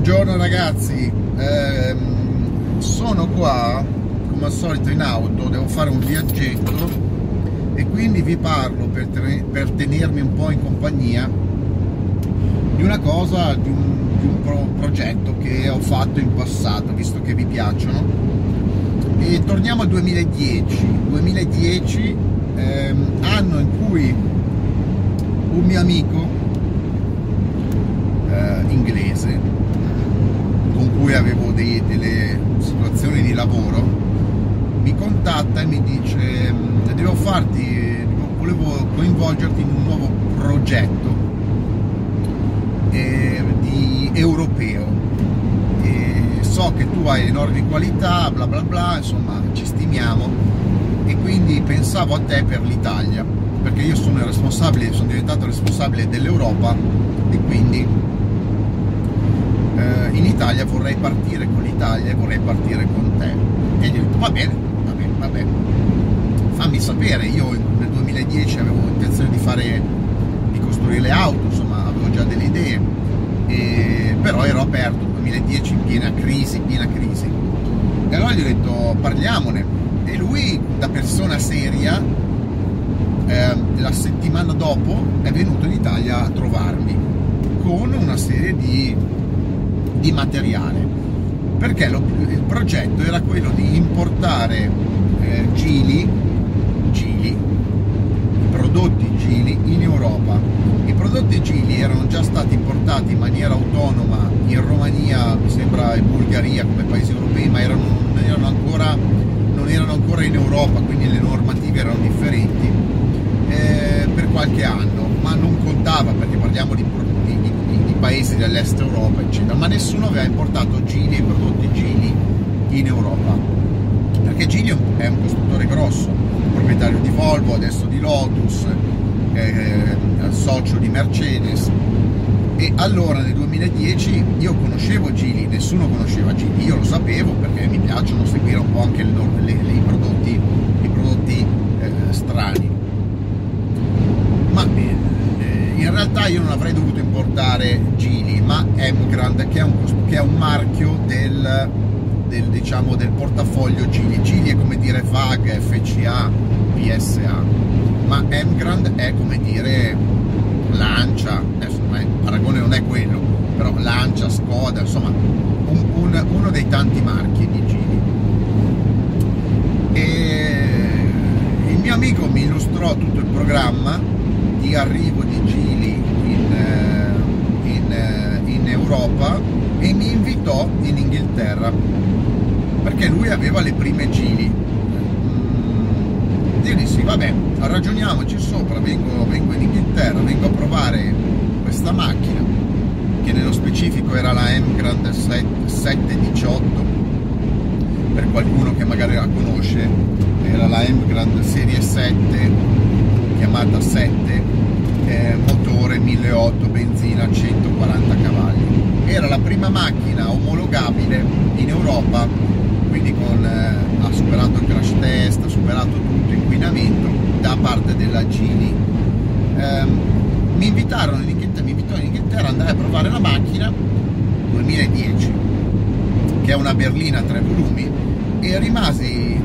Buongiorno ragazzi, eh, sono qua come al solito in auto, devo fare un viaggetto e quindi vi parlo per, per tenermi un po' in compagnia di una cosa, di un, di un pro progetto che ho fatto in passato, visto che vi piacciono. E torniamo al 2010, 2010 ehm, anno in cui un mio amico eh, inglese con cui avevo dei, delle situazioni di lavoro mi contatta e mi dice devo farti volevo coinvolgerti in un nuovo progetto eh, di europeo. E so che tu hai enormi qualità bla bla bla insomma ci stimiamo. E quindi pensavo a te per l'Italia perché io sono responsabile sono diventato responsabile dell'Europa e quindi eh, in Italia vorrei partire con l'Italia e vorrei partire con te. E gli ho detto va bene, va bene, va bene. Fammi sapere, io nel 2010 avevo intenzione di fare, di costruire le auto, insomma avevo già delle idee, e, però ero aperto, 2010 in piena crisi, piena crisi. E allora gli ho detto parliamone. E lui, da persona seria, eh, la settimana dopo è venuto in Italia a trovarmi con una serie di di materiale perché lo, il progetto era quello di importare eh, gili, gili, prodotti gili in Europa. I prodotti gili erano già stati importati in maniera autonoma in Romania, mi sembra in Bulgaria come paesi europei, ma erano, non, erano ancora, non erano ancora in Europa, quindi le normative erano differenti eh, per qualche anno, ma non contava perché parliamo di prodotti paesi dell'est Europa, eccetera, ma nessuno aveva importato Gili e prodotti Gili in Europa. Perché Gili è un costruttore grosso, proprietario di Volvo, adesso di Lotus, eh, socio di Mercedes. E allora nel 2010 io conoscevo Gili, nessuno conosceva Gili, io lo sapevo perché mi piacciono seguire un po' anche le, le, le, i prodotti, i prodotti eh, strani. Ma eh, in realtà io non avrei dovuto importare Gili, ma Emgrand, che è un, che è un marchio del, del, diciamo, del portafoglio Gili. Gili è come dire VAG, FCA, PSA, ma Emgrand è come dire Lancia, adesso il paragone non è quello, però Lancia, Skoda, insomma un, un, uno dei tanti marchi di Gili. E il mio amico mi illustrò tutto il programma di arrivo di Gili in, eh, in, eh, in Europa e mi invitò in Inghilterra perché lui aveva le prime Gili. Mm, io dissi vabbè ragioniamoci sopra vengo, vengo, in Inghilterra vengo a provare questa macchina che nello specifico era la M Grand 718 per qualcuno che magari la conosce era la M Grand Serie 7 chiamata 7 eh, motore 1800 benzina 140 cavalli. Era la prima macchina omologabile in Europa quindi con, eh, ha superato il crash test ha superato tutto inquinamento da parte della Gini. Eh, mi invitarono in Inghilterra mi invitò in Inghilterra andare a provare la macchina 2010 che è una berlina a tre volumi e rimasi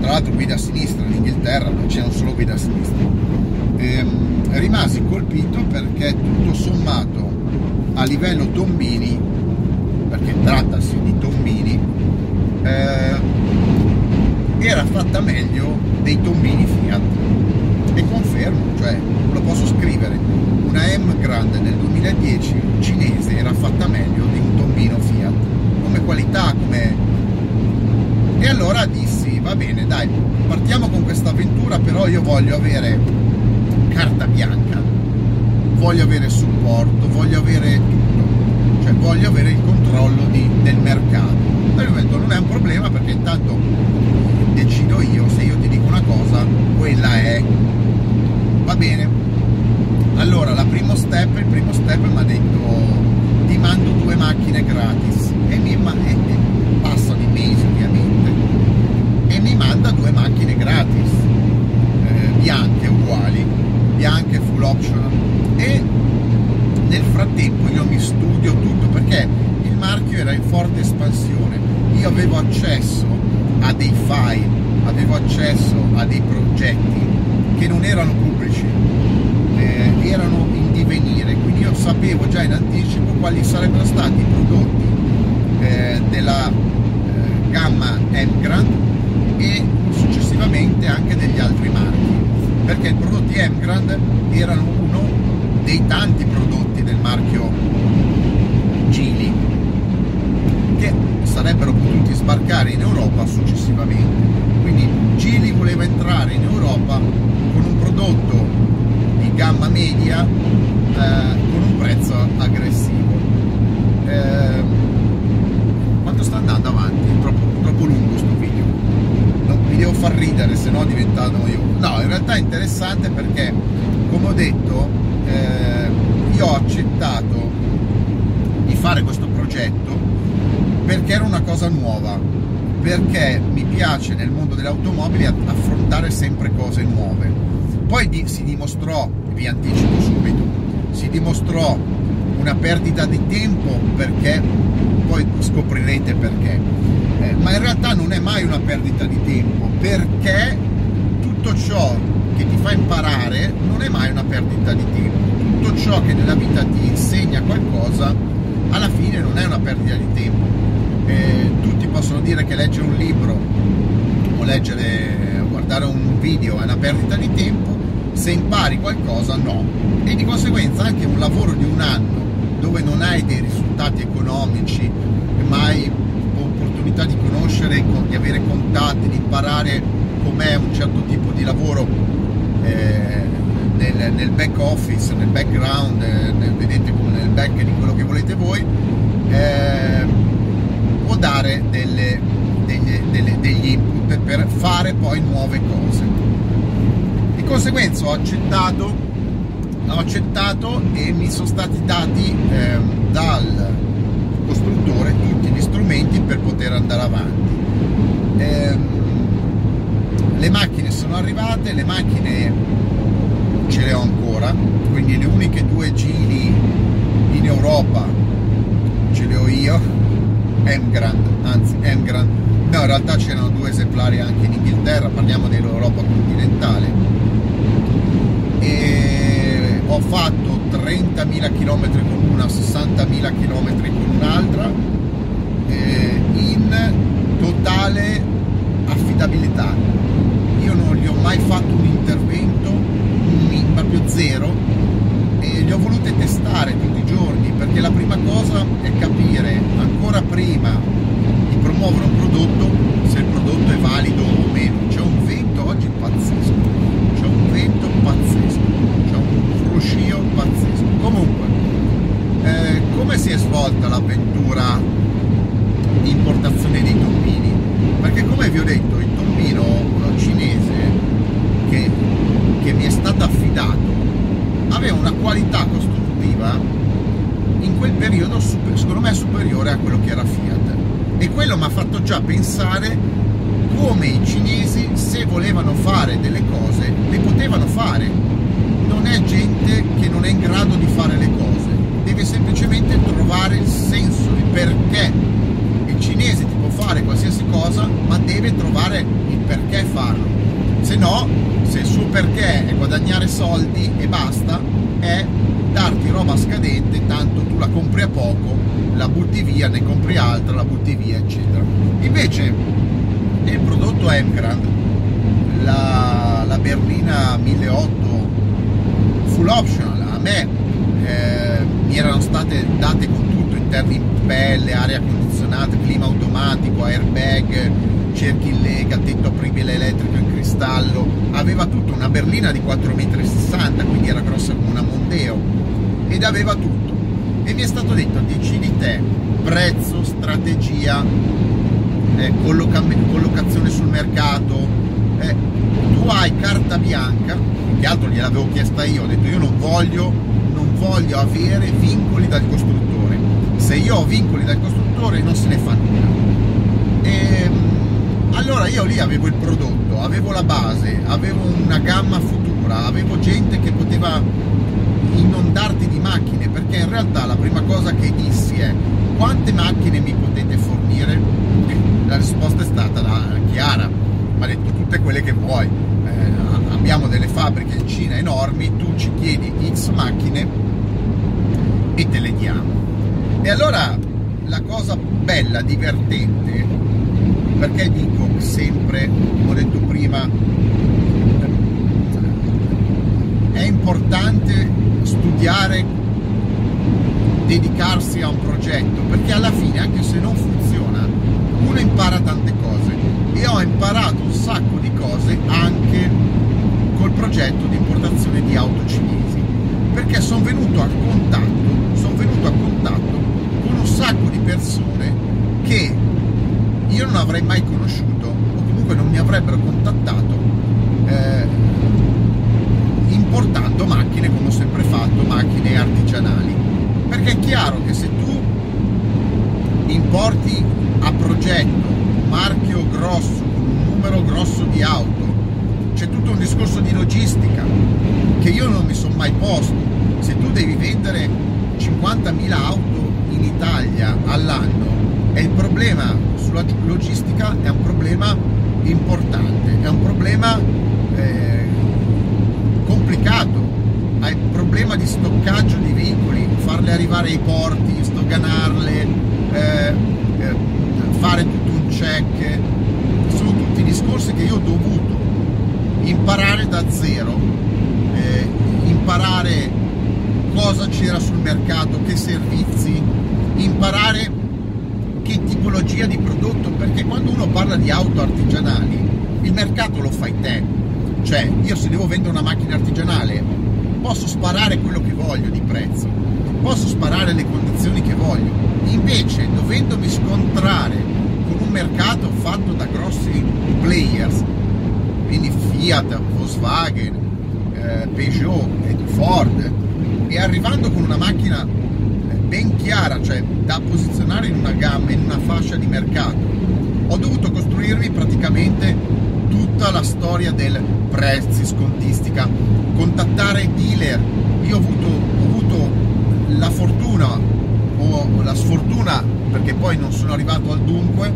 tra l'altro guida a sinistra. In Inghilterra non un solo guida a sinistra. Ehm, rimasi colpito perché tutto sommato a livello tombini perché trattasi di tombini eh, era fatta meglio dei tombini Fiat. E confermo, cioè lo posso scrivere una M grande nel 2010 cinese era fatta meglio di un tombino Fiat come qualità, come e allora dissi va bene dai partiamo con questa avventura però io voglio avere carta bianca. Voglio avere supporto voglio avere tutto. Cioè voglio avere il controllo di, del mercato. Lui detto non è un problema perché intanto decido io se io ti dico una cosa quella è. Va bene? Allora la primo step il primo step mi ha detto ti mando due macchine gratis. E mi passano i mesi ovviamente. E mi manda due macchine gratis. Eh, bianche uguali bianche full optional. E nel frattempo io mi studio tutto perché il marchio era in forte espansione. Io avevo accesso a dei file, avevo accesso a dei progetti che non erano pubblici, eh, erano in divenire, quindi io sapevo già in anticipo quali sarebbero stati i prodotti eh, della eh, gamma M-Grand e successivamente anche degli altri marchi, perché i prodotti M-Grand erano uno dei tanti prodotti del marchio Gili che sarebbero potuti sbarcare in Europa successivamente. Quindi Gili voleva entrare in Europa con un prodotto di gamma media eh, con un prezzo aggressivo. Eh, quanto sta andando avanti? Troppo, troppo lungo questo video. Vi devo far ridere, se no diventa noioso. No, in realtà è interessante perché, come ho detto, eh, io ho accettato di fare questo progetto perché era una cosa nuova, perché mi piace nel mondo delle automobili affrontare sempre cose nuove. Poi si dimostrò, vi anticipo subito, si dimostrò una perdita di tempo perché poi scoprirete perché. Ma in realtà non è mai una perdita di tempo perché tutto ciò che ti fa imparare non è mai una perdita di tempo. Tutto ciò che nella vita ti insegna qualcosa alla fine non è una perdita di tempo. Eh, tutti possono dire che leggere un libro o leggere, guardare un video è una perdita di tempo, se impari qualcosa no. E di conseguenza anche un lavoro di un anno dove non hai dei risultati economici, ma hai opportunità di conoscere, di avere contatti, di imparare com'è un certo tipo di lavoro eh, nel, nel, back office, nel background, eh, nel, vedete come nel back di quello che volete voi, eh, può dare delle, degli, delle, degli input per fare poi nuove cose. Di conseguenza ho accettato ho accettato e mi sono stati dati eh, dal costruttore tutti gli strumenti per poter andare avanti. Eh, le macchine sono arrivate, le macchine ce le ho ancora, quindi le uniche due giri in Europa ce le ho io, M-Grand, anzi M-Grand, no in realtà c'erano due esemplari anche in Inghilterra, parliamo dell'Europa continentale. E ho fatto 30.000 km con una, 60.000 km con un'altra, eh, in totale affidabilità. Io non gli ho mai fatto un intervento, proprio zero, e li ho volute testare tutti i giorni, perché la prima cosa è capire ancora prima di promuovere un prodotto se il prodotto è valido o meno. C'è un vento oggi pazzesco, c'è un vento pazzesco, c'è un fruscio pazzesco. Comunque, eh, come si è svolta l'avventura di importazione dei tombini? Perché come vi ho detto, il tombino cinese che, che mi è stato affidato aveva una qualità costruttiva in quel periodo secondo me superiore a quello che era Fiat. E quello mi ha fatto già pensare come i cinesi se volevano fare delle cose le potevano fare. Non è gente che non è in grado di fare le cose. Deve semplicemente trovare il senso il perché. Il cinese ti può fare qualsiasi cosa ma deve trovare il perché farlo. Se no se il suo perché è guadagnare soldi e basta è darti roba scadente tanto tu la compri a poco la butti via ne compri altra la butti via eccetera. Invece nel prodotto Emgrand la, la berlina 1008 full optional a me eh, mi erano state date con tutto interni in pelle aria condizionata clima automatico airbag cerchi in lega tetto apribile elettrico in cristallo aveva tutto berlina di 4,60 m quindi era grossa come una Mondeo ed aveva tutto. E mi è stato detto decidi te prezzo, strategia eh, colloca collocazione sul mercato. Eh, tu hai carta bianca che altro gliel'avevo chiesta io ho detto io non voglio non voglio avere vincoli dal costruttore. Se io ho vincoli dal costruttore non se ne fa nulla. E, ehm, allora io lì avevo il prodotto avevo la base avevo una gamma futura avevo gente che poteva inondarti di macchine, perché in realtà la prima cosa che dissi è quante macchine mi potete fornire? La risposta è stata chiara, mi detto tutte quelle che vuoi. Eh, abbiamo delle fabbriche in Cina enormi, tu ci chiedi X macchine e te le diamo. E allora la cosa bella, divertente, perché dico sempre, come ho detto prima, è importante studiare, dedicarsi a un progetto, perché alla fine, anche se non funziona, uno impara tante cose. E ho imparato un sacco di cose anche col progetto di importazione di auto cinesi, perché sono venuto a contatto, sono venuto a contatto con un sacco di persone che io non avrei mai conosciuto o comunque non mi avrebbero contattato eh, importando macchine come ho sempre fatto, macchine artigianali. Perché è chiaro che se tu importi a progetto un marchio grosso, un numero grosso di auto, c'è tutto un discorso di logistica che io non mi sono mai posto. Se tu devi vendere 50.000 auto in Italia all'anno, e il problema sulla logistica è un problema importante, è un problema eh, complicato, hai il problema di stoccaggio di veicoli, farle arrivare ai porti, stoganarle, eh, eh, fare tutto un check, sono tutti discorsi che io ho dovuto imparare da zero, eh, imparare cosa c'era sul mercato, che servizi, imparare che tipologia di prodotto, perché quando uno parla di auto artigianali, il mercato lo fai te. Cioè, io se devo vendere una macchina artigianale, posso sparare quello che voglio di prezzo, posso sparare le condizioni che voglio. Invece, dovendomi scontrare con un mercato fatto da grossi players, quindi Fiat, Volkswagen, eh, Peugeot, Ford, e arrivando con una macchina ben chiara, cioè da posizionare in una gamma, in una fascia di mercato. Ho dovuto costruirmi praticamente tutta la storia del prezzi, scontistica, contattare dealer. Io ho avuto, ho avuto la fortuna o la sfortuna, perché poi non sono arrivato al dunque,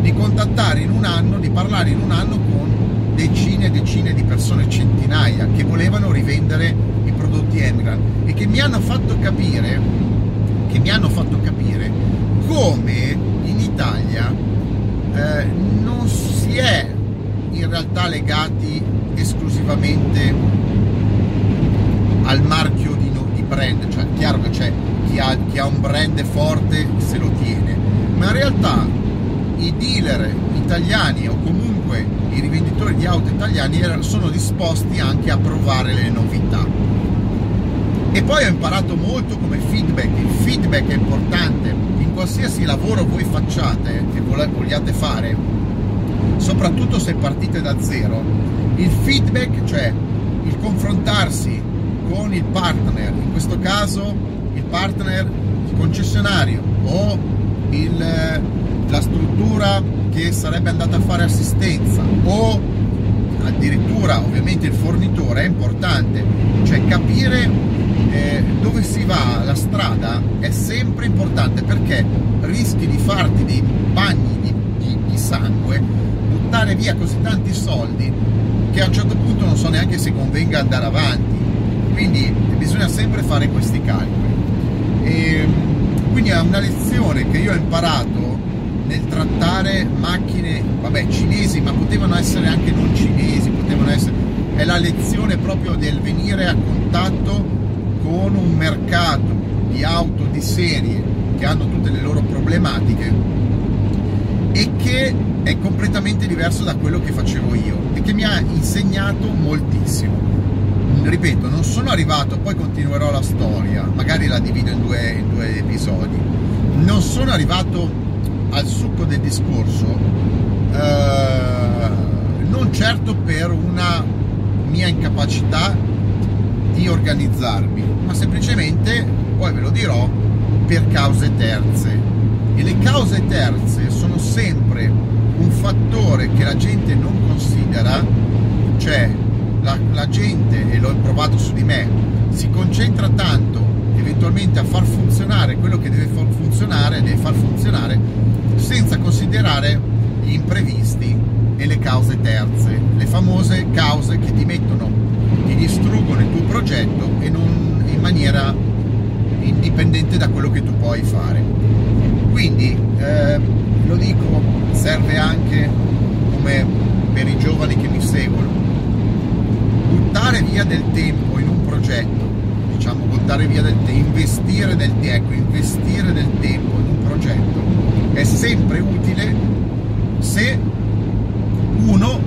di contattare in un anno, di parlare in un anno con decine e decine di persone, centinaia, che volevano rivendere i prodotti Emigran e che mi hanno fatto capire che mi hanno fatto capire come in Italia eh, non si è in realtà legati esclusivamente al marchio di, di brand, cioè chiaro che c'è chi ha, chi ha un brand forte se lo tiene, ma in realtà i dealer italiani o comunque i rivenditori di auto italiani sono disposti anche a provare le novità e poi ho imparato molto come feedback, il feedback è importante in qualsiasi lavoro voi facciate e vogliate fare, soprattutto se partite da zero, il feedback, cioè il confrontarsi con il partner, in questo caso il partner, il concessionario o il, la struttura che sarebbe andata a fare assistenza o addirittura ovviamente il fornitore è importante, cioè capire eh, dove si va la strada è sempre importante perché rischi di farti dei bagni di, di, di sangue, buttare via così tanti soldi che a un certo punto non so neanche se convenga andare avanti. Quindi bisogna sempre fare questi calcoli. E, ehm, quindi è una lezione che io ho imparato nel trattare macchine, vabbè, cinesi, ma potevano essere anche non cinesi, potevano essere, è la lezione proprio del venire a contatto con un mercato di auto di serie che hanno tutte le loro problematiche e che è completamente diverso da quello che facevo io e che mi ha insegnato moltissimo. Ripeto, non sono arrivato, poi continuerò la storia, magari la divido in due, in due episodi. Non sono arrivato al succo del discorso, eh, non certo per una mia incapacità di organizzarmi, ma semplicemente, poi ve lo dirò, per cause terze. E le cause terze sono sempre un fattore che la gente non considera, cioè la, la gente, e l'ho provato su di me, si concentra tanto eventualmente a far funzionare quello che deve funzionare, deve far funzionare senza considerare gli imprevisti e le cause terze, le famose cause che ti mettono, ti distruggono il tuo progetto e non in maniera indipendente da quello che tu puoi fare. Quindi eh, lo dico, serve anche come per i giovani che mi seguono, buttare via del tempo in un progetto, diciamo buttare via del tempo, investire del tempo, investire del tempo in un progetto è sempre utile se uno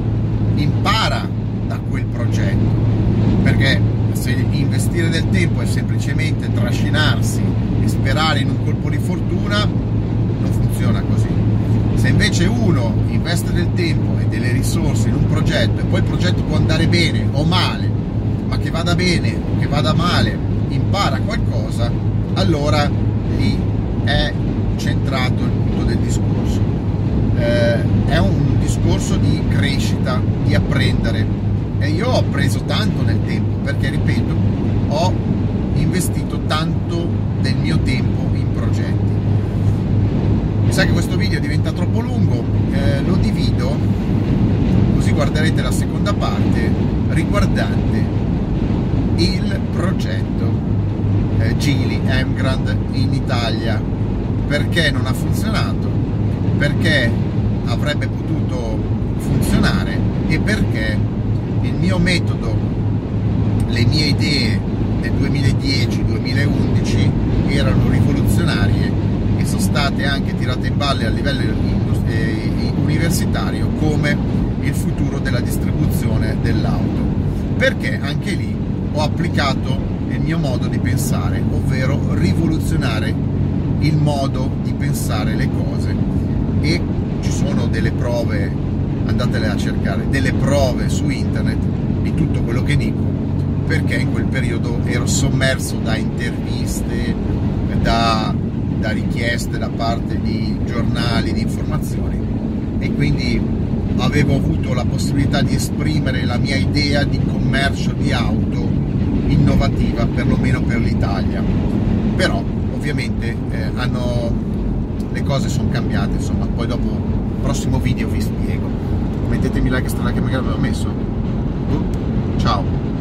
impara da quel progetto, perché se investire del tempo è semplicemente trascinarsi e sperare in un colpo di fortuna, non funziona così. Se invece uno investe del tempo e delle risorse in un progetto e poi il progetto può andare bene o male, ma che vada bene o che vada male, impara qualcosa, allora lì è centrato il punto del discorso. Eh, è un discorso di crescita, di apprendere e io ho preso tanto nel tempo perché, ripeto, ho investito tanto del mio tempo in progetti. Mi sa che questo video diventa troppo lungo, eh, lo divido così guarderete la seconda parte riguardante il progetto eh, Gili Emgrand in Italia. Perché non ha funzionato? Perché avrebbe potuto funzionare e perché il mio metodo, le mie idee del 2010-2011 erano rivoluzionarie e sono state anche tirate in balle a livello eh, universitario come il futuro della distribuzione dell'auto. Perché anche lì ho applicato il mio modo di pensare, ovvero rivoluzionare il modo di pensare le cose. E ci sono delle prove, andatele a cercare, delle prove su internet di tutto quello che dico, perché in quel periodo ero sommerso da interviste, da, da richieste da parte di giornali, di informazioni e quindi avevo avuto la possibilità di esprimere la mia idea di commercio di auto innovativa, perlomeno per l'Italia. Però ovviamente eh, hanno, le cose sono cambiate, insomma, poi dopo prossimo video vi spiego. Mettetemi like e strana che magari avevo messo. Uh, ciao!